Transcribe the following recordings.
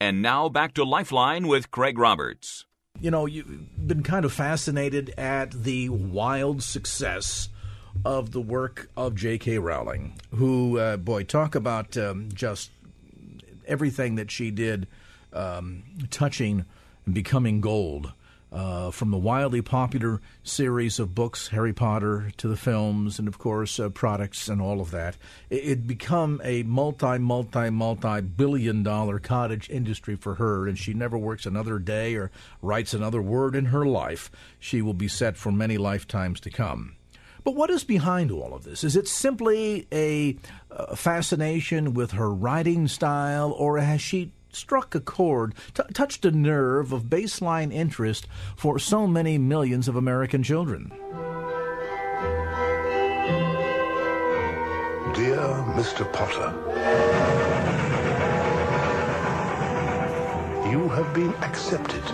And now back to Lifeline with Craig Roberts. You know, you've been kind of fascinated at the wild success of the work of J.K. Rowling, who, uh, boy, talk about um, just everything that she did um, touching and becoming gold uh, from the wildly popular series of books, Harry Potter, to the films, and of course, uh, products and all of that. It, it become a multi, multi, multi billion dollar cottage industry for her, and she never works another day or writes another word in her life. She will be set for many lifetimes to come. But what is behind all of this? Is it simply a, a fascination with her writing style, or has she struck a chord, t- touched a nerve of baseline interest for so many millions of American children. Dear Mr. Potter, you have been accepted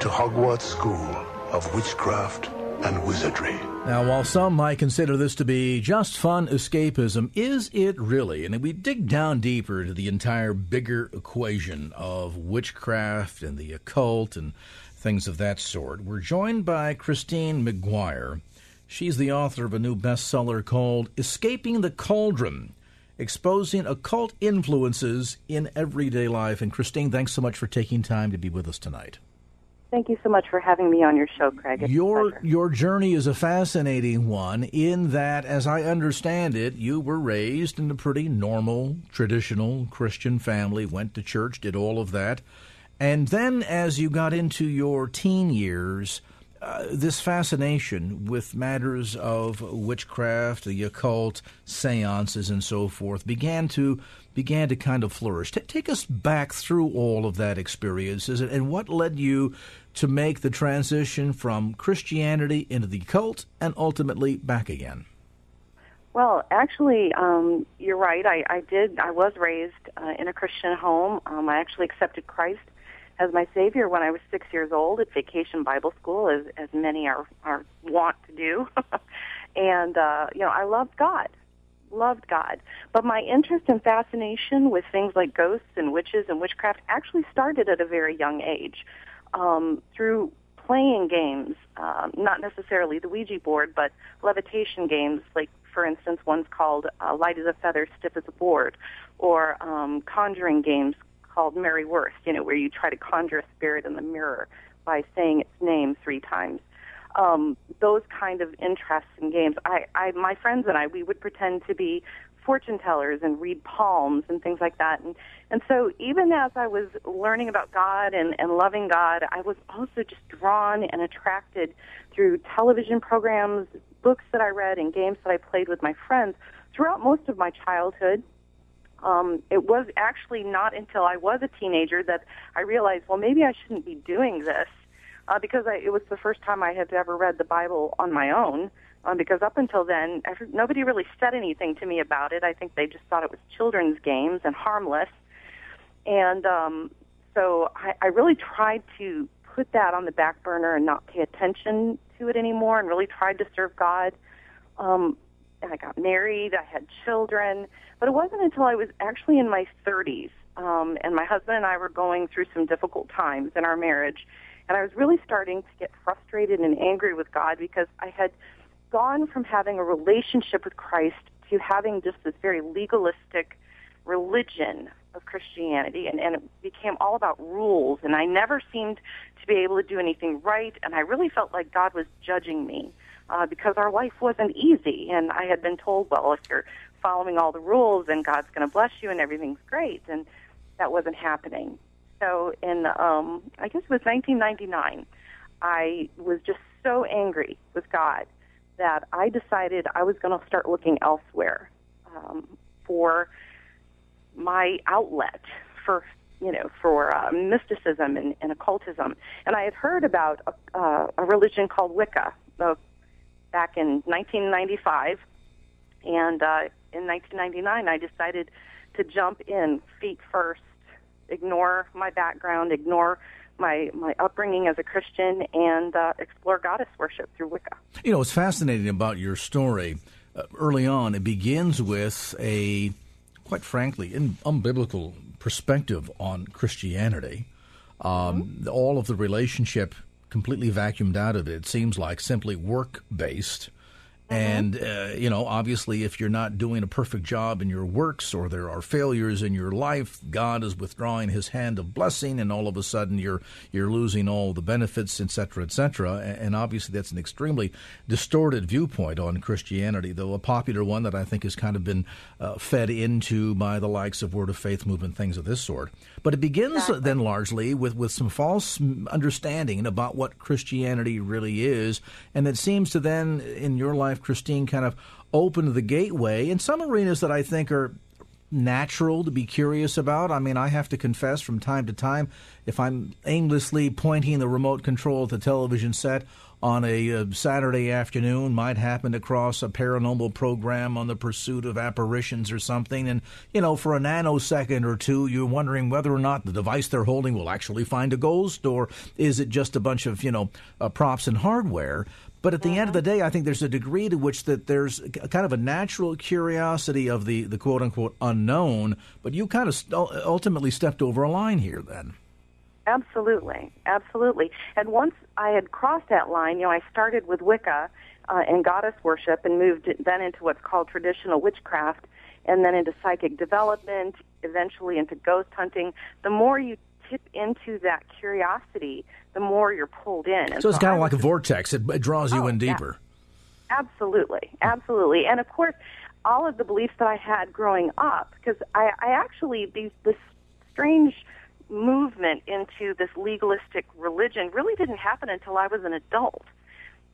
to Hogwarts School of Witchcraft and Wizardry. Now, while some might consider this to be just fun escapism, is it really? And if we dig down deeper into the entire bigger equation of witchcraft and the occult and things of that sort. We're joined by Christine McGuire. She's the author of a new bestseller called Escaping the Cauldron Exposing Occult Influences in Everyday Life. And Christine, thanks so much for taking time to be with us tonight. Thank you so much for having me on your show, Craig. It's your your journey is a fascinating one in that, as I understand it, you were raised in a pretty normal, traditional Christian family, went to church, did all of that, and then as you got into your teen years, uh, this fascination with matters of witchcraft, the occult, seances, and so forth began to began to kind of flourish. T- take us back through all of that experience, and what led you to make the transition from Christianity into the cult and ultimately back again? Well, actually, um, you're right. I, I did. I was raised uh, in a Christian home. Um, I actually accepted Christ as my Savior when I was six years old at Vacation Bible School, as as many are are want to do. and uh, you know, I loved God, loved God. But my interest and fascination with things like ghosts and witches and witchcraft actually started at a very young age um, through playing games, um, not necessarily the Ouija board, but levitation games. Like, for instance, one's called uh, Light as a Feather, Stiff as a Board, or um, conjuring games called Mary Worth, you know, where you try to conjure a spirit in the mirror by saying its name three times. Um, those kind of interests in games. I, I, my friends and I, we would pretend to be fortune tellers and read palms and things like that. And and so even as I was learning about God and, and loving God, I was also just drawn and attracted through television programs, books that I read, and games that I played with my friends throughout most of my childhood. Um, it was actually not until I was a teenager that I realized, well, maybe I shouldn't be doing this uh, because I, it was the first time I had ever read the Bible on my own um, because up until then, every, nobody really said anything to me about it. I think they just thought it was children's games and harmless. And um, so I, I really tried to put that on the back burner and not pay attention to it anymore and really tried to serve God. Um, I got married, I had children, but it wasn't until I was actually in my 30s um, and my husband and I were going through some difficult times in our marriage. And I was really starting to get frustrated and angry with God because I had gone from having a relationship with Christ to having just this very legalistic religion of Christianity, and, and it became all about rules, and I never seemed to be able to do anything right, and I really felt like God was judging me uh, because our life wasn't easy, and I had been told, well, if you're following all the rules, then God's going to bless you, and everything's great, and that wasn't happening. So in, um, I guess it was 1999, I was just so angry with God that I decided I was going to start looking elsewhere um, for my outlet for you know, for uh, mysticism and, and occultism. And I had heard about a, uh, a religion called Wicca back in 1995. And uh, in 1999, I decided to jump in feet first, ignore my background, ignore my my upbringing as a Christian, and uh, explore goddess worship through Wicca. You know, what's fascinating about your story uh, early on, it begins with a, quite frankly, in, unbiblical perspective on Christianity. Um, mm-hmm. All of the relationship completely vacuumed out of it. It seems like simply work based. Mm-hmm. And, uh, you know, obviously, if you're not doing a perfect job in your works or there are failures in your life, God is withdrawing his hand of blessing, and all of a sudden you're, you're losing all the benefits, et cetera, et cetera. And obviously, that's an extremely distorted viewpoint on Christianity, though a popular one that I think has kind of been uh, fed into by the likes of Word of Faith movement, things of this sort. But it begins exactly. then largely with, with some false understanding about what Christianity really is. And it seems to then, in your life, Christine, kind of opened the gateway in some arenas that I think are natural to be curious about. I mean, I have to confess from time to time, if I'm aimlessly pointing the remote control at the television set, on a uh, Saturday afternoon might happen to cross a paranormal program on the pursuit of apparitions or something. And, you know, for a nanosecond or two, you're wondering whether or not the device they're holding will actually find a ghost or is it just a bunch of, you know, uh, props and hardware. But at the end of the day, I think there's a degree to which that there's kind of a natural curiosity of the, the quote unquote unknown, but you kind of st- ultimately stepped over a line here then. Absolutely, absolutely. And once I had crossed that line, you know, I started with Wicca uh, and goddess worship, and moved then into what's called traditional witchcraft, and then into psychic development, eventually into ghost hunting. The more you tip into that curiosity, the more you're pulled in. And so it's so kind of like a vortex; it, it draws you oh, in deeper. Yeah. Absolutely, absolutely, and of course, all of the beliefs that I had growing up, because I, I actually these this strange movement into this legalistic religion really didn't happen until I was an adult.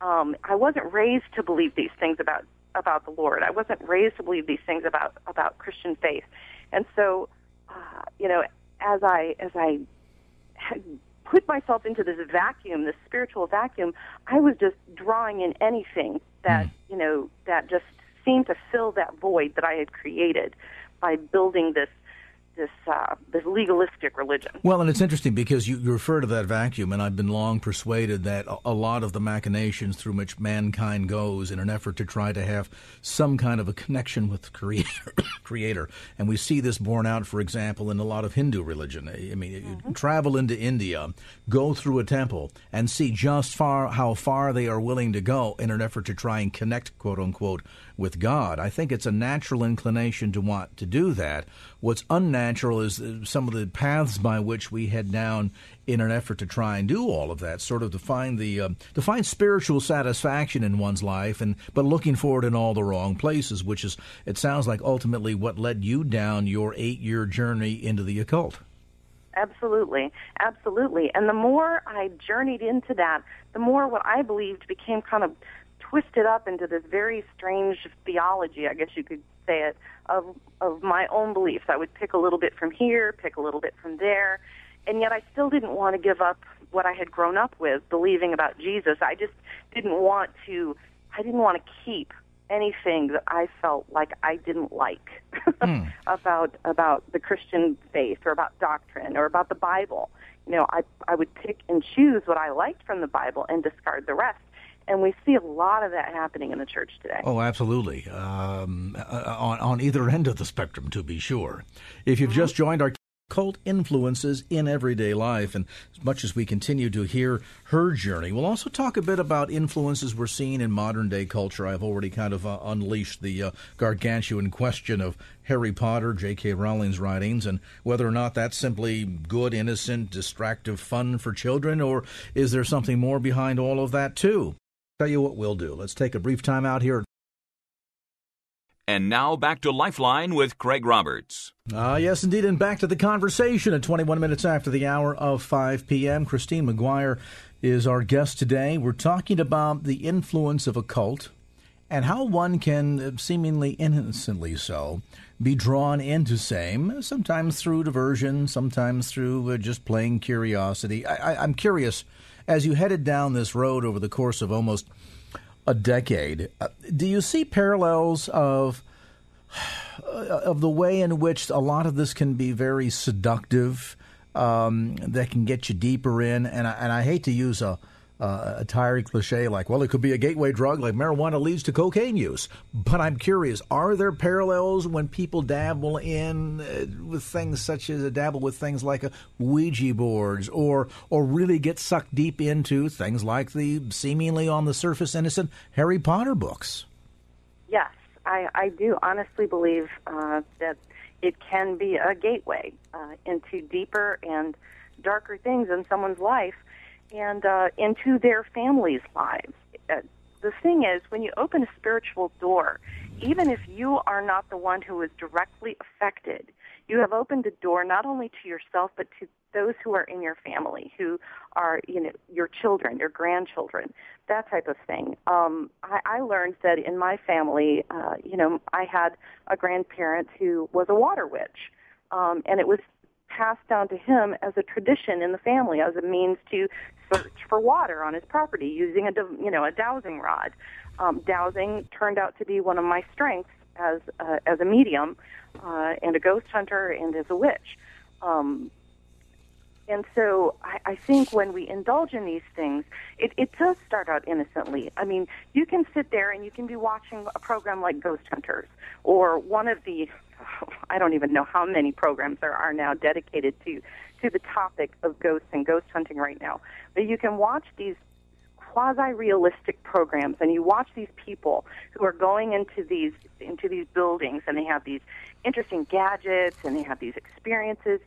Um, I wasn't raised to believe these things about about the Lord. I wasn't raised to believe these things about about Christian faith, and so uh, you know, as I as I put myself into this vacuum, this spiritual vacuum, I was just drawing in anything that mm. you know that just seemed to fill that void that I had created by building this this uh, this legalistic religion. Well, and it's interesting because you, you, refer to that vacuum, and I've been long persuaded that a, a, lot of the machinations through which mankind goes in an effort to try to have some kind of a connection with the creator, creator. and we see this borne out, for example, in a lot of Hindu religion. I mean, mm-hmm. travel into India, go through a temple, and see just far how far they are willing to go in an effort to try and connect, quote unquote, with God. I think it's a natural inclination to want to do that. What's unnatural is some of the paths by which we head down in an effort to try and do all of that, sort of to find the uh, to find spiritual satisfaction in one's life, and but looking for it in all the wrong places, which is it sounds like ultimately what led you down your eight year journey into the occult. Absolutely, absolutely. And the more I journeyed into that, the more what I believed became kind of twisted up into this very strange theology, I guess you could say it, of of my own beliefs. I would pick a little bit from here, pick a little bit from there, and yet I still didn't want to give up what I had grown up with, believing about Jesus. I just didn't want to. I didn't want to keep anything that I felt like I didn't like mm. about about the Christian faith or about doctrine or about the Bible. You know, I I would pick and choose what I liked from the Bible and discard the rest. And we see a lot of that happening in the church today. Oh, absolutely. Um, uh, on, on either end of the spectrum, to be sure. If you've just joined our cult influences in everyday life. And as much as we continue to hear her journey, we'll also talk a bit about influences we're seeing in modern day culture. I've already kind of uh, unleashed the uh, gargantuan question of Harry Potter, J.K. Rowling's writings, and whether or not that's simply good, innocent, distractive fun for children, or is there something more behind all of that, too? Tell you what we'll do. Let's take a brief time out here. And now back to Lifeline with Craig Roberts. Ah, uh, yes, indeed, and back to the conversation at 21 minutes after the hour of 5 p.m. Christine McGuire is our guest today. We're talking about the influence of a cult and how one can uh, seemingly innocently so be drawn into same, sometimes through diversion, sometimes through uh, just plain curiosity. I, I, I'm curious, as you headed down this road over the course of almost a decade, uh, do you see parallels of of the way in which a lot of this can be very seductive, um, that can get you deeper in, and I, and I hate to use a uh, a tired cliche like, well, it could be a gateway drug like marijuana leads to cocaine use. But I'm curious, are there parallels when people dabble in uh, with things such as a dabble with things like a Ouija boards or or really get sucked deep into things like the seemingly on the surface innocent Harry Potter books? Yes, I, I do honestly believe uh, that it can be a gateway uh, into deeper and darker things in someone's life and uh, into their families' lives. Uh, the thing is, when you open a spiritual door, even if you are not the one who is directly affected, you have opened a door not only to yourself but to those who are in your family, who are you know your children, your grandchildren, that type of thing. Um, I, I learned that in my family, uh, you know, I had a grandparent who was a water witch, um, and it was passed down to him as a tradition in the family, as a means to search for water on his property using a you know a dowsing rod. Um, dowsing turned out to be one of my strengths as uh, as a medium uh, and a ghost hunter and as a witch. Um, and so I, I think when we indulge in these things, it, it does start out innocently. I mean, you can sit there and you can be watching a program like Ghost Hunters or one of the, I don't even know how many programs there are now dedicated to, to the topic of ghosts and ghost hunting right now. But you can watch these quasi-realistic programs and you watch these people who are going into these into these buildings and they have these interesting gadgets and they have these experiences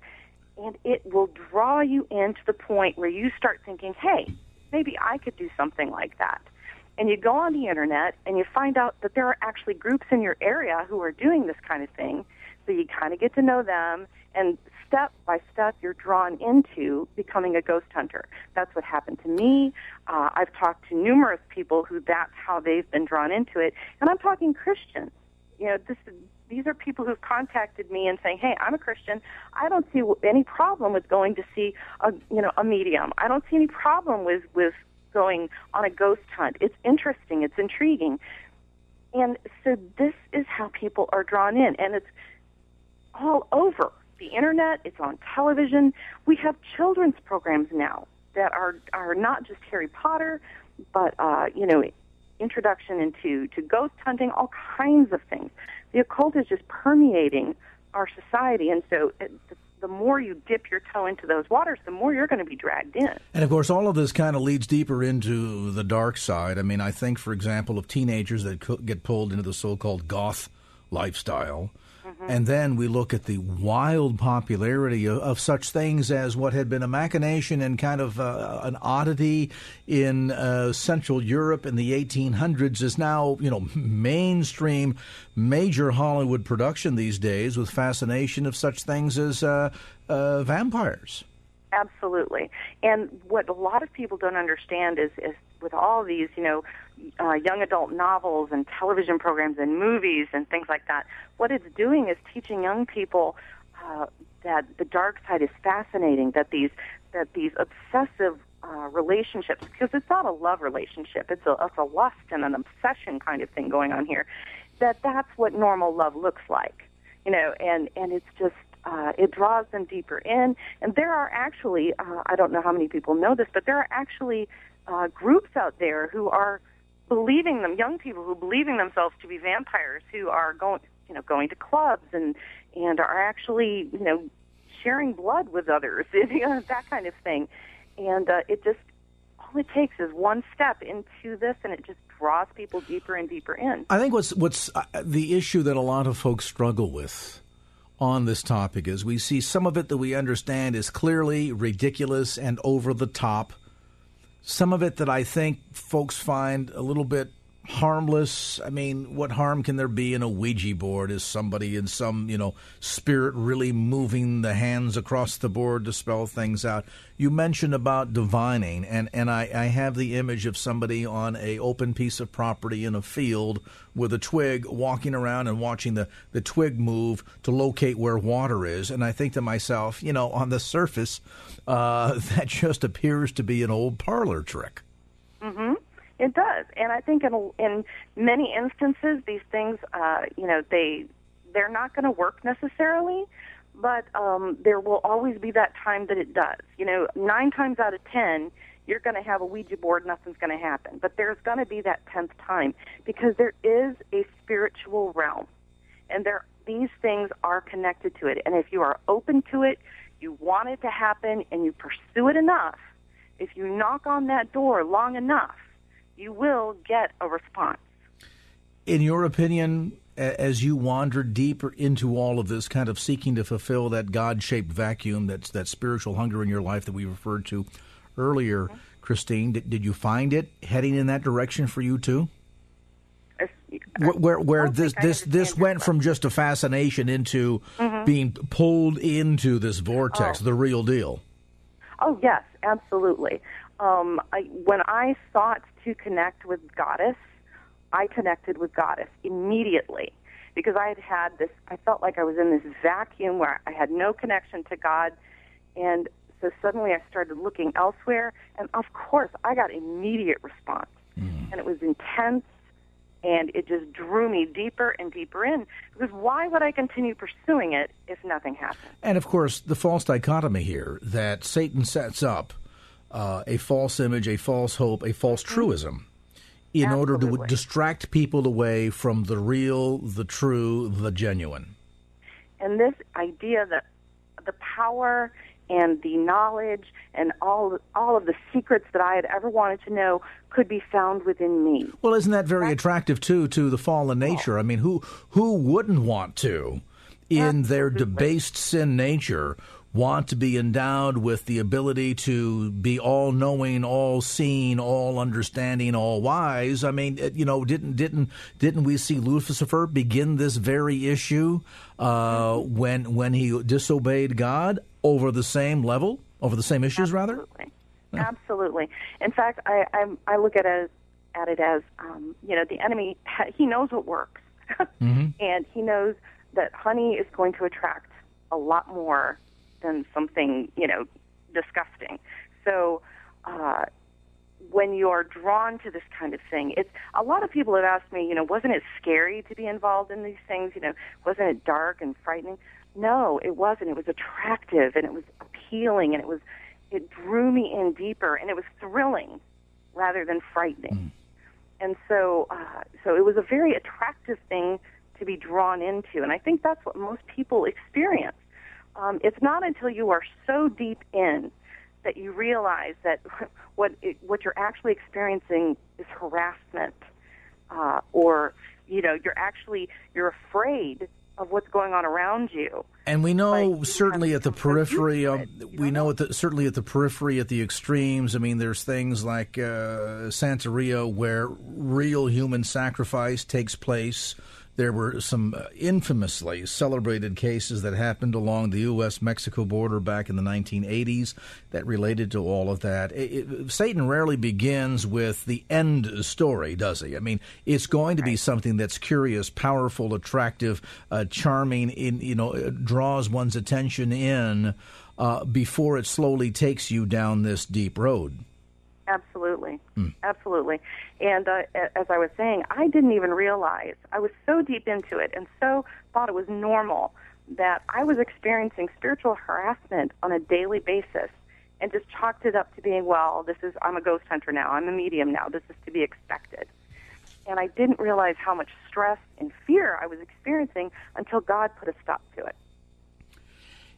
and it will draw you into the point where you start thinking, hey, maybe I could do something like that. And you go on the internet and you find out that there are actually groups in your area who are doing this kind of thing. So you kind of get to know them, and step by step, you're drawn into becoming a ghost hunter. That's what happened to me. Uh, I've talked to numerous people who that's how they've been drawn into it, and I'm talking Christians. You know, this these are people who've contacted me and saying, "Hey, I'm a Christian. I don't see any problem with going to see a you know a medium. I don't see any problem with with going on a ghost hunt. It's interesting. It's intriguing." And so this is how people are drawn in, and it's all over the internet. It's on television. We have children's programs now that are are not just Harry Potter, but uh, you know introduction into to ghost hunting, all kinds of things. The occult is just permeating our society, and so it, the, more you dip your toe into those waters, the more you're going to be dragged in. And of course, all of this kind of leads deeper into the dark side. I mean, I think, for example, of teenagers that get pulled into the so-called goth lifestyle Mm-hmm. And then we look at the wild popularity of, of, such things as what had been a machination and kind of uh, an oddity in uh, Central Europe in the 1800s is now, you know, mainstream, major Hollywood production these days with fascination of such things as uh, uh vampires. Absolutely. And what a lot of people don't understand is, is with all these, you know, uh, young adult novels and television programs and movies and things like that, what it's doing is teaching young people uh, that the dark side is fascinating. That these that these obsessive uh, relationships, because it's not a love relationship, it's a it's a lust and an obsession kind of thing going on here. That that's what normal love looks like, you know, and and it's just uh, it draws them deeper in. And there are actually, uh, I don't know how many people know this, but there are actually uh, groups out there who are believing them, young people who believing themselves to be vampires, who are going, you know, going to clubs and and are actually, you know, sharing blood with others, that kind of thing. And uh, it just all it takes is one step into this, and it just draws people deeper and deeper in. I think what's what's uh, the issue that a lot of folks struggle with on this topic is we see some of it that we understand is clearly ridiculous and over the top some of it that I think folks find a little bit harmless. I mean, what harm can there be in a Ouija board? Is somebody in some, you know, spirit really moving the hands across the board to spell things out? You mentioned about divining, and, and I, I have the image of somebody on a open piece of property in a field with a twig walking around and watching the, the twig move to locate where water is. And I think to myself, you know, on the surface, uh, that just appears to be an old parlor trick. Mm-hmm. It does, and I think in in many instances, these things, uh, you know, they they're not going to work necessarily, but um, there will always be that time that it does. You know, nine times out of ten, you're going to have a Ouija board, nothing's going to happen. But there's going to be that tenth time because there is a spiritual realm, and there these things are connected to it. And if you are open to it, you want it to happen, and you pursue it enough. If you knock on that door long enough you will get a response. In your opinion, as you wander deeper into all of this, kind of seeking to fulfill that God-shaped vacuum, that's that spiritual hunger in your life that we referred to earlier, mm-hmm. Christine, did, did you find it heading in that direction for you too? where where, where this this this went from just a fascination into mm-hmm. being pulled into this vortex, oh. the real deal. Oh yes, absolutely. Um, I, when I sought to connect with Goddess, I connected with Goddess immediately because I had had this, I felt like I was in this vacuum where I had no connection to God. And so suddenly I started looking elsewhere. And of course, I got immediate response. Mm. And it was intense and it just drew me deeper and deeper in because why would I continue pursuing it if nothing happened? And of course, the false dichotomy here that Satan sets up uh, a false image, a false hope, a false mm-hmm. truism in Absolutely. order to distract people away from the real, the true, the genuine. And this idea that the power and the knowledge and all all of the secrets that I had ever wanted to know could be found within me. Well, isn't that very That's, attractive too to the fallen nature? I mean, who who wouldn't want to in Absolutely. their debased sin nature want to be endowed with the ability to be all knowing, all seeing, all understanding, all wise. I mean, you know, didn't didn't didn't we see Lucifer begin this very issue uh, when when he disobeyed God over the same level, over the same issues, Absolutely. rather? Yeah. Absolutely. In fact, I I, I look at it as at it as um, you know the enemy. He knows what works, mm-hmm. and he knows that honey is going to attract a lot more than something you know disgusting. So uh, when you're drawn to this kind of thing, it's a lot of people have asked me, you know, wasn't it scary to be involved in these things? You know, wasn't it dark and frightening? No, it wasn't. It was attractive and it was appealing and it was it drew me in deeper and it was thrilling rather than frightening. Mm. And so uh, so it was a very attractive thing to be drawn into, and I think that's what most people experience um, it's not until you are so deep in that you realize that what it, what you're actually experiencing is harassment, uh, or you know you're actually you're afraid of what's going on around you. And we know certainly at the periphery, of, we know at the, certainly at the periphery, at the extremes. I mean, there's things like uh, Santeria where real human sacrifice takes place there were some uh, infamously celebrated cases that happened along the U.S. Mexico border back in the 1980s that related to all of that. It, it, Satan rarely begins with the end story, does he? I mean, it's going to be something that's curious, powerful, attractive, uh, charming, in, you know, draws one's attention in uh, before it slowly takes you down this deep road. Absolutely, mm. absolutely. And uh, as I was saying, I didn't even realize I was so deep into it and so thought it was normal that I was experiencing spiritual harassment on a daily basis, and just chalked it up to being, well, this is I'm a ghost hunter now, I'm a medium now, this is to be expected. And I didn't realize how much stress and fear I was experiencing until God put a stop to it.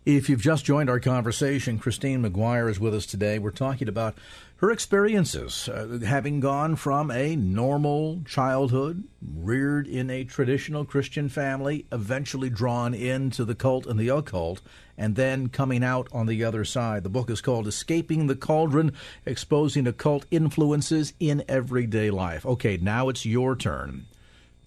If you've just joined our conversation, Christine McGuire is with us today. We're talking about her experiences, uh, having gone from a normal childhood, reared in a traditional Christian family, eventually drawn into the cult and the occult, and then coming out on the other side. The book is called Escaping the Cauldron Exposing Occult Influences in Everyday Life. Okay, now it's your turn.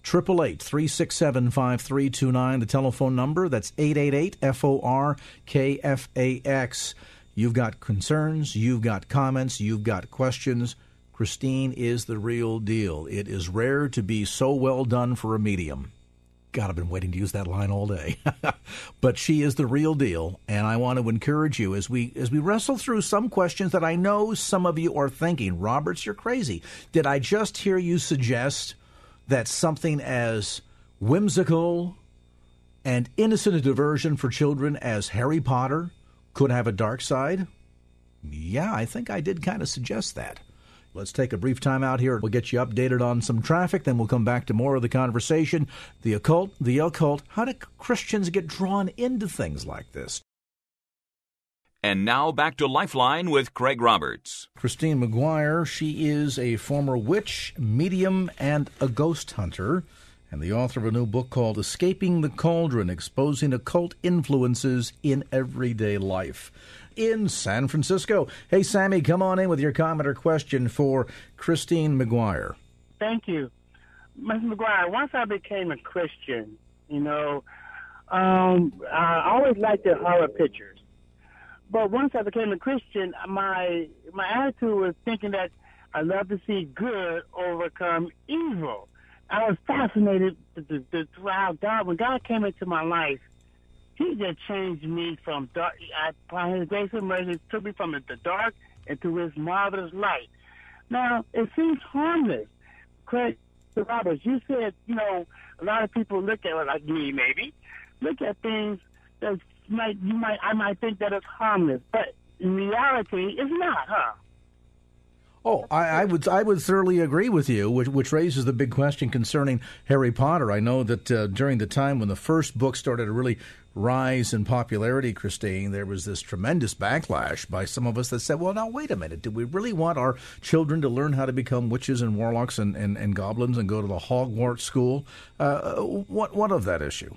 Triple eight three six seven five three two nine. The telephone number. That's eight eight eight F O R K F A X. You've got concerns. You've got comments. You've got questions. Christine is the real deal. It is rare to be so well done for a medium. God, I've been waiting to use that line all day. but she is the real deal, and I want to encourage you as we as we wrestle through some questions that I know some of you are thinking, Roberts, you're crazy. Did I just hear you suggest that something as whimsical and innocent a diversion for children as Harry Potter could have a dark side? Yeah, I think I did kind of suggest that. Let's take a brief time out here. We'll get you updated on some traffic, then we'll come back to more of the conversation. The occult, the occult. How do Christians get drawn into things like this? And now back to Lifeline with Craig Roberts. Christine McGuire, she is a former witch, medium, and a ghost hunter, and the author of a new book called Escaping the Cauldron Exposing Occult Influences in Everyday Life. In San Francisco. Hey, Sammy, come on in with your comment or question for Christine McGuire. Thank you. Mr. McGuire, once I became a Christian, you know, um, I always liked the horror pictures. But once I became a Christian, my my attitude was thinking that I love to see good overcome evil. I was fascinated throughout God. When God came into my life, He just changed me from dark. I, by His grace and mercy, took me from the dark into His marvelous light. Now it seems harmless. Craig Roberts, you said you know a lot of people look at it like me, maybe look at things that might you might I might think that it's harmless, but in reality, it's not, huh? Oh, I, I, would I would thoroughly agree with you, which, which raises the big question concerning Harry Potter. I know that uh, during the time when the first book started to really rise in popularity, Christine, there was this tremendous backlash by some of us that said, "Well, now wait a minute, do we really want our children to learn how to become witches and warlocks and, and, and goblins and go to the Hogwarts school?" Uh, what what of that issue?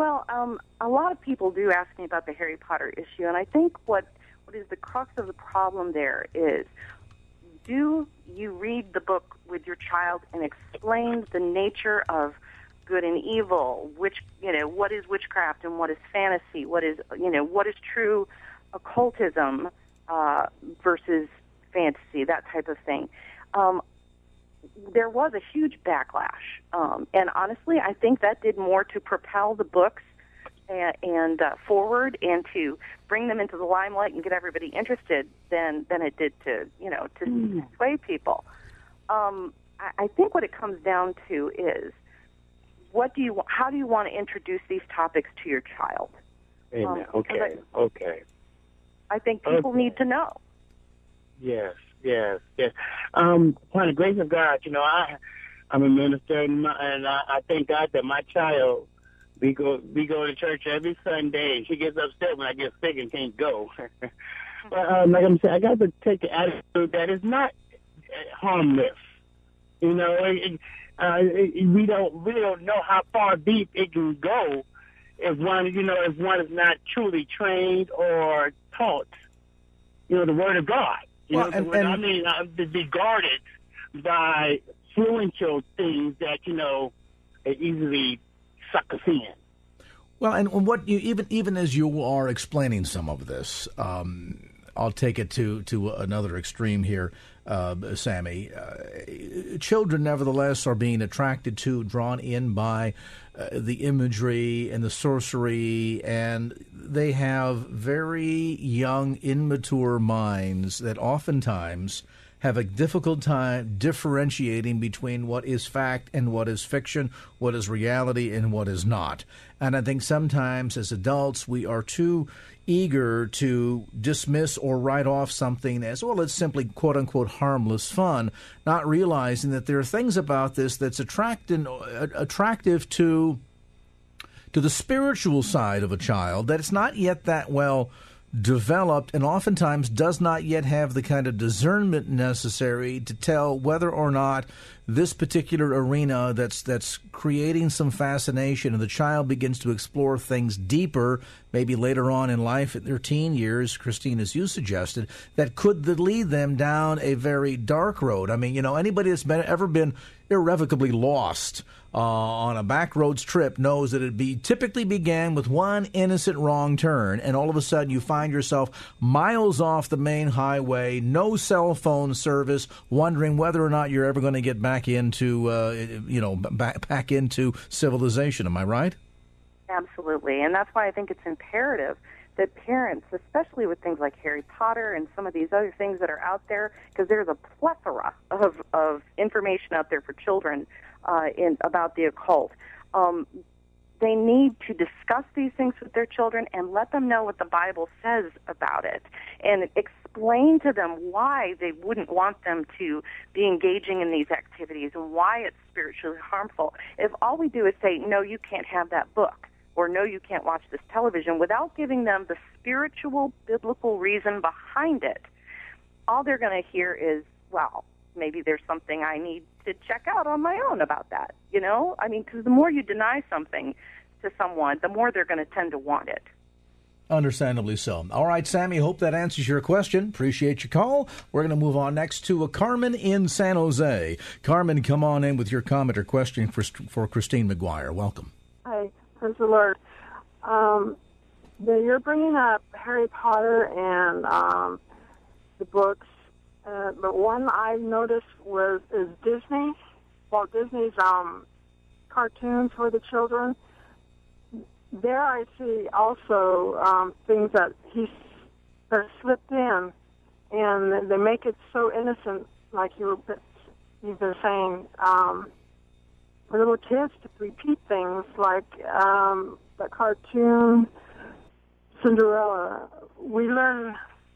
Well, um, a lot of people do ask me about the Harry Potter issue, and I think what what is the crux of the problem there is do you read the book with your child and explain the nature of good and evil, which you know what is witchcraft and what is fantasy, what is you know what is true occultism uh, versus fantasy, that type of thing. Um, there was a huge backlash, um, and honestly, I think that did more to propel the books and, and uh, forward and to bring them into the limelight and get everybody interested than than it did to you know to mm. sway people. Um, I, I think what it comes down to is what do you how do you want to introduce these topics to your child? Amen. Um, okay. I, okay. I think people okay. need to know. Yes yes, yes. Um, by the grace of God, you know, I I'm a minister, and, my, and I, I thank God that my child we go we go to church every Sunday, and she gets upset when I get sick and can't go. but um, like I'm saying, I got to take the attitude that it's not harmless. You know, it, uh, it, we don't we don't know how far deep it can go if one you know if one is not truly trained or taught. You know, the Word of God. You well, know, and, and, I mean, uh, to be guarded by influential things that you know easily suck us in. Well, and what you even even as you are explaining some of this, um, I'll take it to to another extreme here, uh, Sammy. Uh, children, nevertheless, are being attracted to, drawn in by uh, the imagery and the sorcery, and they have very young, immature minds that oftentimes have a difficult time differentiating between what is fact and what is fiction, what is reality and what is not. And I think sometimes as adults, we are too eager to dismiss or write off something as, well, it's simply quote unquote harmless fun, not realizing that there are things about this that's attracting, uh, attractive to to the spiritual side of a child that it's not yet that well developed and oftentimes does not yet have the kind of discernment necessary to tell whether or not this particular arena that's that's creating some fascination and the child begins to explore things deeper maybe later on in life at their teen years christine as you suggested that could lead them down a very dark road. I mean you know anybody that's been ever been irrevocably lost uh, on a backroads trip knows that it be typically began with one innocent wrong turn, and all of a sudden you find yourself miles off the main highway, no cell phone service, wondering whether or not you're ever going to get back into, uh, you know, back back into civilization. Am I right? Absolutely, and that's why I think it's imperative that parents, especially with things like Harry Potter and some of these other things that are out there, because there's a plethora of, of information out there for children uh, in about the occult. Um, they need to discuss these things with their children and let them know what the Bible says about it and explain to them why they wouldn't want them to be engaging in these activities and why it's spiritually harmful. If all we do is say, no, you can't have that book, or no, you can't watch this television without giving them the spiritual, biblical reason behind it, all they're going to hear is, well, maybe there's something I need to check out on my own about that. You know, I mean, because the more you deny something to someone, the more they're going to tend to want it. Understandably so. All right, Sammy, hope that answers your question. Appreciate your call. We're going to move on next to a Carmen in San Jose. Carmen, come on in with your comment or question for, for Christine McGuire. Welcome. Hi, praise the Lord. Um, you're bringing up Harry Potter and um, the books uh, but one I noticed was is Disney, Walt Disney's um, cartoons for the children. There I see also um, things that he's that slipped in, and they make it so innocent, like you were, you've been saying, um, for little kids to repeat things like um, the cartoon Cinderella. We learn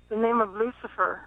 the name of Lucifer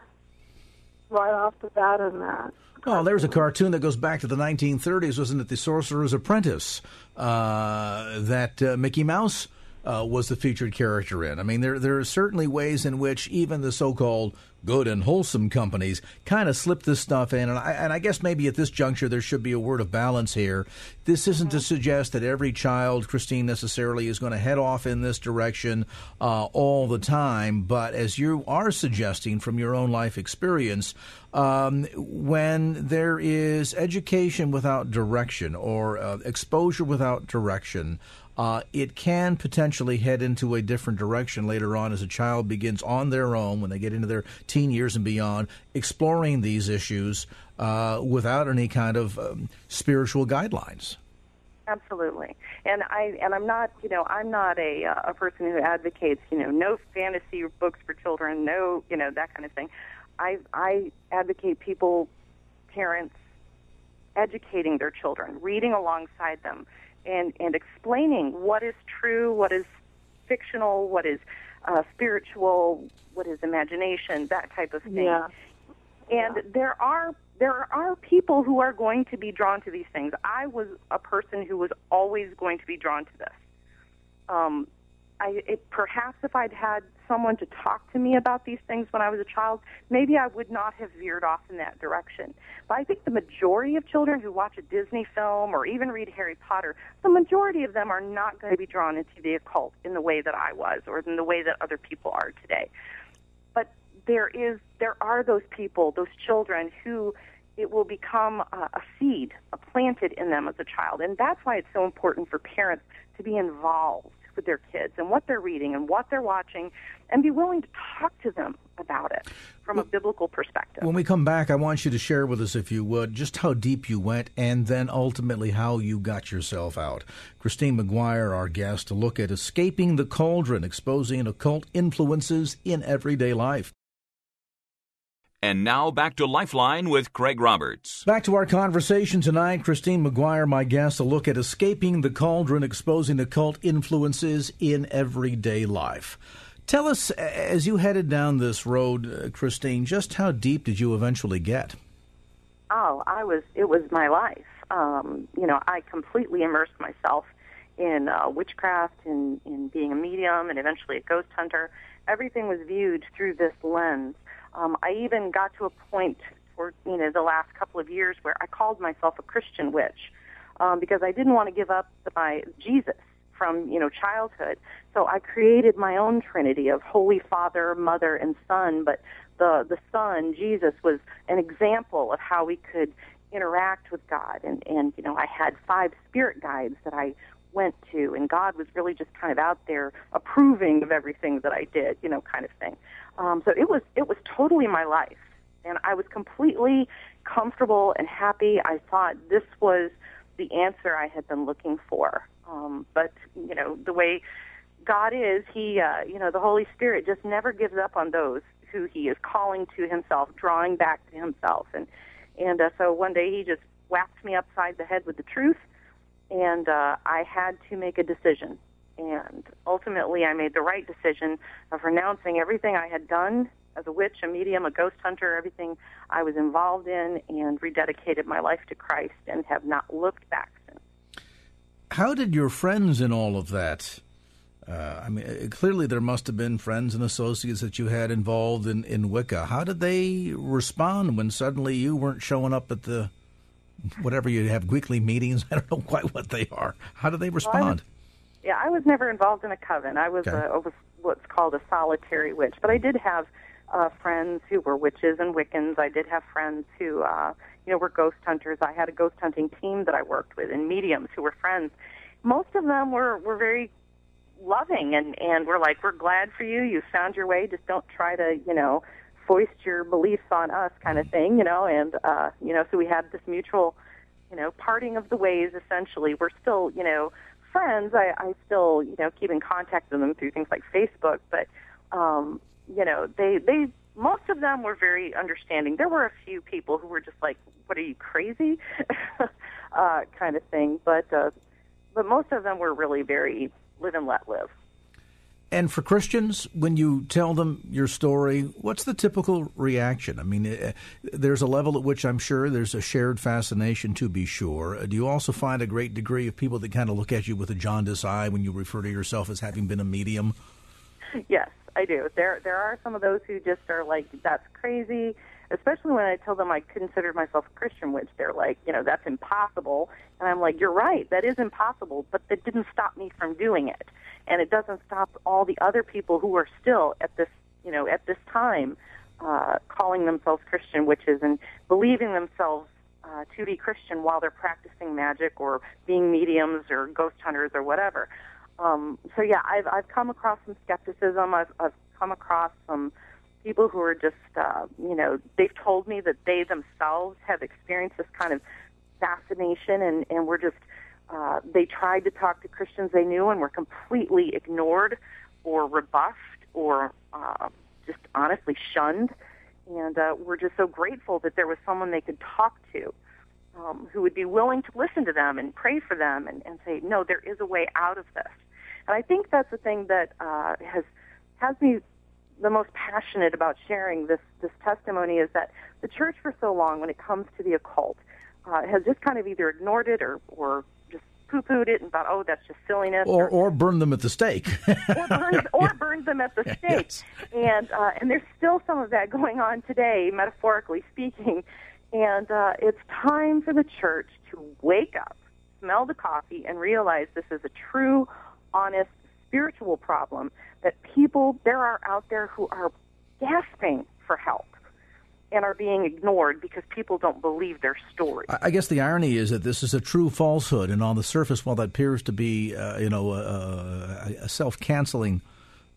right off the bat in that. Oh, there's a cartoon that goes back to the 1930s, wasn't it? The Sorcerer's Apprentice, uh, that uh, Mickey Mouse uh, was the featured character in. I mean, there there are certainly ways in which even the so-called good and wholesome companies kind of slip this stuff in. And I, and I guess maybe at this juncture there should be a word of balance here. This isn't to suggest that every child, Christine, necessarily is going to head off in this direction uh, all the time. But as you are suggesting from your own life experience, um, when there is education without direction or uh, exposure without direction, uh, it can potentially head into a different direction later on as a child begins on their own when they get into their teen years and beyond, exploring these issues uh, without any kind of um, spiritual guidelines. Absolutely, and I and I'm not you know I'm not a uh, a person who advocates you know no fantasy books for children, no you know that kind of thing. I I advocate people, parents, educating their children, reading alongside them, and, and explaining what is true, what is fictional, what is uh, spiritual, what is imagination, that type of thing. Yeah. And yeah. there are there are people who are going to be drawn to these things. I was a person who was always going to be drawn to this. Um, I, it, perhaps if I'd had someone to talk to me about these things when I was a child, maybe I would not have veered off in that direction. But I think the majority of children who watch a Disney film or even read Harry Potter, the majority of them are not going to be drawn into the occult in the way that I was or in the way that other people are today. But there is there are those people, those children who it will become a, seed, a planted in them as a child. And that's why it's so important for parents to be involved with their kids and what they're reading and what they're watching and be willing to talk to them about it from a biblical perspective. When we come back, I want you to share with us, if you would, just how deep you went and then ultimately how you got yourself out. Christine McGuire, our guest, to look at escaping the cauldron, exposing occult influences in everyday life. And now back to Lifeline with Craig Roberts. Back to our conversation tonight. Christine McGuire, my guest, a look at escaping the cauldron, exposing occult influences in everyday life. Tell us, as you headed down this road, uh, Christine, just how deep did you eventually get? Oh, I was. It was my life. Um, you know, I completely immersed myself in uh, witchcraft, in in being a medium, and eventually a ghost hunter. Everything was viewed through this lens. Um, I even got to a point for you know the last couple of years where I called myself a Christian witch um, because I didn't want to give up my Jesus from you know childhood. So I created my own Trinity of Holy Father, Mother, and Son. But the the Son, Jesus, was an example of how we could interact with God. And and you know I had five spirit guides that I went to, and God was really just kind of out there approving of everything that I did, you know, kind of thing. Um, so it was it was totally my life, and I was completely comfortable and happy. I thought this was the answer I had been looking for. Um, but you know, the way God is, He, uh, you know, the Holy Spirit just never gives up on those who He is calling to Himself, drawing back to Himself. And and uh, so one day He just whacked me upside the head with the truth, and uh, I had to make a decision. And ultimately, I made the right decision of renouncing everything I had done as a witch, a medium, a ghost hunter, everything I was involved in, and rededicated my life to Christ and have not looked back. How did your friends in all of that? Uh, I mean, uh, clearly there must have been friends and associates that you had involved in, in Wicca. How did they respond when suddenly you weren't showing up at the whatever you have weekly meetings? I don't know quite what they are. How did they respond? Well, I was, yeah, I was never involved in a coven. I was, okay. a, was what's called a solitary witch, but I did have uh, friends who were witches and Wiccans. I did have friends who, uh, you know, were ghost hunters. I had a ghost hunting team that I worked with, and mediums who were friends. Most of them were were very loving, and and were like, "We're glad for you. You found your way. Just don't try to, you know, foist your beliefs on us," kind of thing, you know. And uh, you know, so we had this mutual, you know, parting of the ways. Essentially, we're still, you know, friends. I, I still, you know, keep in contact with them through things like Facebook, but um, you know, they they most of them were very understanding. There were a few people who were just like, "What are you crazy?" uh, kind of thing. But uh, but most of them were really very live and let live. And for Christians, when you tell them your story, what's the typical reaction? I mean, uh, there's a level at which I'm sure there's a shared fascination, to be sure. Do you also find a great degree of people that kind of look at you with a jaundiced eye when you refer to yourself as having been a medium? Yes, I do. There there are some of those who just are like, that's crazy. Especially when I tell them I consider myself a Christian, which they're like, you know, that's impossible. And I'm like, you're right, that is impossible, but that didn't stop me from doing it. And it doesn't stop all the other people who are still at this, you know, at this time, uh, calling themselves Christian witches and believing themselves uh, to be Christian while they're practicing magic or being mediums or ghost hunters or whatever. Um, so yeah, I've I've come across some skepticism. I've I've come across some people who are just uh, you know they've told me that they themselves have experienced this kind of fascination and and we're just uh, they tried to talk to Christians they knew and were completely ignored or rebuffed or uh, just honestly shunned. And uh, we're just so grateful that there was someone they could talk to um, who would be willing to listen to them and pray for them and, and say, no, there is a way out of this. And I think that's the thing that uh, has has me the most passionate about sharing this this testimony is that the church for so long, when it comes to the occult, uh, has just kind of either ignored it or or just poo-pooed it and thought, oh, that's just silliness, or or, or burned them at the stake, or burned or burned them at the stake. Yes. And uh, and there's still some of that going on today, metaphorically speaking. And uh, it's time for the church to wake up, smell the coffee, and realize this is a true honest spiritual problem that people there are out there who are gasping for help and are being ignored because people don't believe their story. I guess the irony is that this is a true falsehood, and on the surface, while that appears to be, uh, you know, a, a self-canceling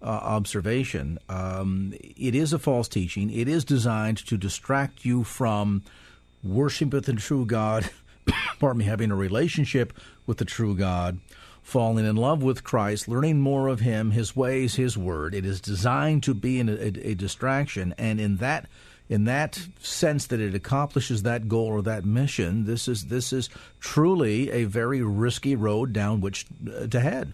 uh, observation, um, it is a false teaching. It is designed to distract you from worshiping with the true God, pardon me, having a relationship with the true God, falling in love with Christ, learning more of Him, His ways, His Word. It is designed to be a, a, a distraction, and in that in that sense that it accomplishes that goal or that mission, this is this is truly a very risky road down which uh, to head.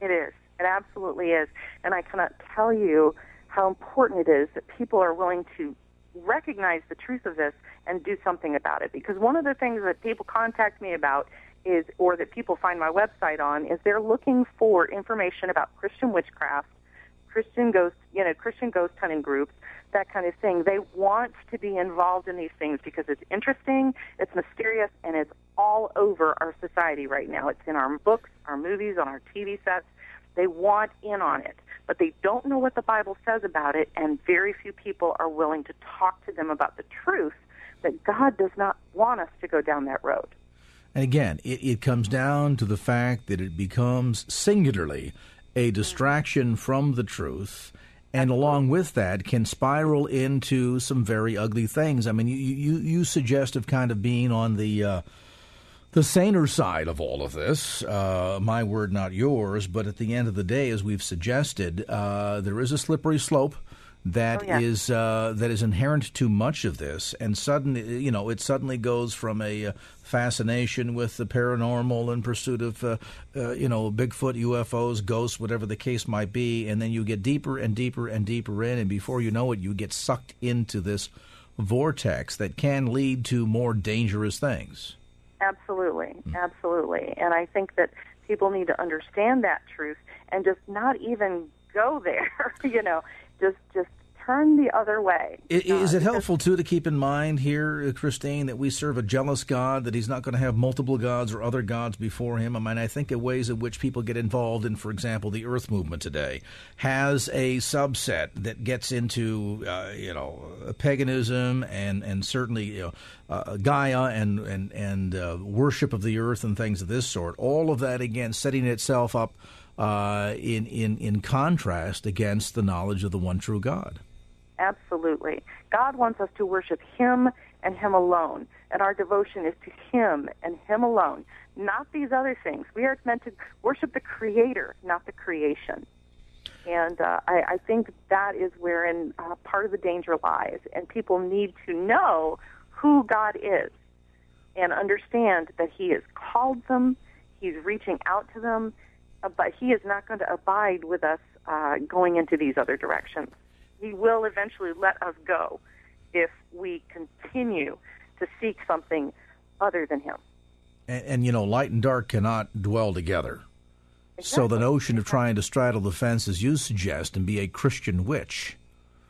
It is. It absolutely is, and I cannot tell you how important it is that people are willing to recognize the truth of this and do something about it. Because one of the things that people contact me about is, or that people find my website on, is they're looking for information about Christian witchcraft, Christian ghost, you know, Christian ghost hunting groups, that kind of thing. They want to be involved in these things because it's interesting, it's mysterious, and it's all over our society right now. It's in our books, our movies, on our TV sets. They want in on it, but they don't know what the Bible says about it, and very few people are willing to talk to them about the truth that God does not want us to go down that road. And again, it, it comes down to the fact that it becomes singularly a distraction from the truth and along with that can spiral into some very ugly things. I mean, you you, you suggest of kind of being on the uh, the saner side of all of this. Uh, my word, not yours. But at the end of the day, as we've suggested, uh, there is a slippery slope that Oh, yeah. is uh, that is inherent to much of this, and suddenly, you know, it suddenly goes from a uh, fascination with the paranormal and pursuit of, uh, uh, you know, Bigfoot, UFOs, ghosts, whatever the case might be, and then you get deeper and deeper and deeper in, and before you know it, you get sucked into this vortex that can lead to more dangerous things. Absolutely, absolutely. And I think that people need to understand that truth and just not even go there. you know, just just turn the other way. Is Uh, it helpful too to keep in mind here, Christine, that we serve a jealous God, that He's not going to have multiple gods or other gods before Him? I mean, I think the ways in which people get involved in, for example, the Earth movement today has a subset that gets into, uh, you know, paganism and and certainly you know, uh, Gaia and and and uh, worship of the Earth and things of this sort. All of that again setting itself up uh, in in in contrast against the knowledge of the one true God. Absolutely. God wants us to worship Him and Him alone. And our devotion is to Him and Him alone, not these other things. We are meant to worship the Creator, not the creation. And uh, I, I think that is wherein uh, part of the danger lies. And people need to know who God is and understand that He has called them, He's reaching out to them, but He is not going to abide with us uh, going into these other directions. He will eventually let us go if we continue to seek something other than Him. and, and you know, light and dark cannot dwell together. So the notion of trying to straddle the fence, as you suggest, and be a Christian witch.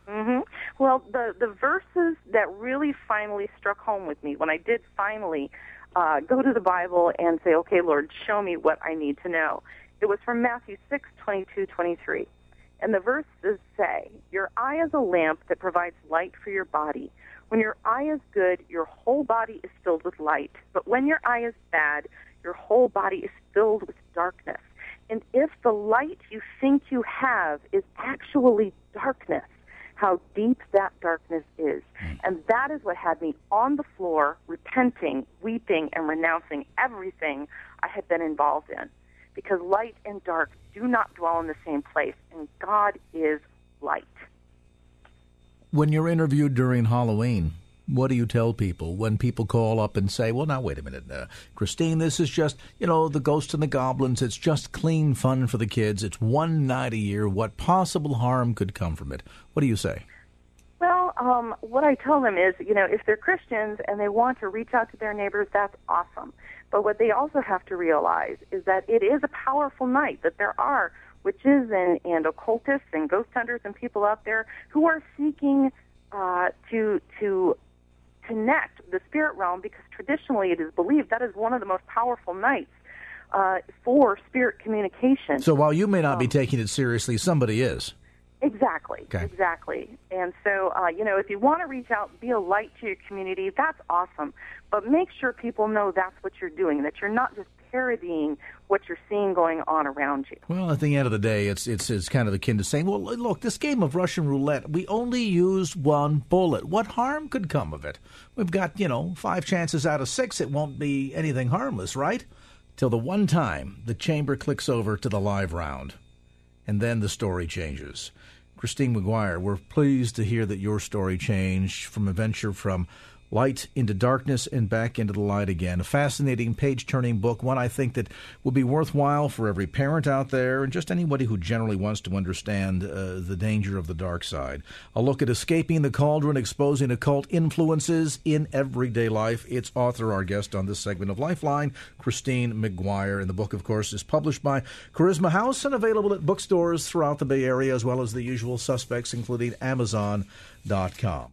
hmm Well, the the verses that really finally struck home with me when I did finally uh, go to the Bible and say, "Okay, Lord, show me what I need to know." It was from Matthew 6, 22, 23. and the verses say, "Your eye is a lamp that provides light for your body. When your eye is good, your whole body is filled with light. But when your eye is bad, your whole body is filled with darkness." And if the light you think you have is actually darkness, how deep that darkness is. Hmm. And that is what had me on the floor, repenting, weeping, and renouncing everything I had been involved in. Because light and dark do not dwell in the same place, and God is light. When you're interviewed during Halloween, what do you tell people when people call up and say, "Well, now wait a minute, uh, Christine, this is just you know the ghosts and the goblins. It's just clean fun for the kids. It's one night a year. What possible harm could come from it?" What do you say? Well, um, what I tell them is, you know, if they're Christians and they want to reach out to their neighbors, that's awesome. But what they also have to realize is that it is a powerful night, that there are witches and, and occultists and ghost hunters and people out there who are seeking uh, to to connect the spirit realm because traditionally it is believed that is one of the most powerful nights uh, for spirit communication. So while you may not be taking it seriously, somebody is. Exactly. Okay. Exactly. And so, uh, you know, if you want to reach out, be a light to your community, that's awesome. But make sure people know that's what you're doing, that you're not just parodying what you're seeing going on around you. Well, at the end of the day, it's it's it's kind of akin to saying, "Well, look, this game of Russian roulette, we only used one bullet. What harm could come of it? We've got you know five chances out of six. It won't be anything harmless, right? Till the one time the chamber clicks over to the live round, and then the story changes. Christine McGuire, we're pleased to hear that your story changed from a venture from light into darkness and back into the light again. A fascinating page turning book, one I think that will be worthwhile for every parent out there and just anybody who generally wants to understand uh, the danger of the dark side. A look at escaping the cauldron, exposing occult influences in everyday life. Its author, our guest on this segment of Lifeline, Christine McGuire. And the book, of course, is published by Charisma House and available at bookstores throughout the Bay Area as well as the usual suspects, including Amazon.com.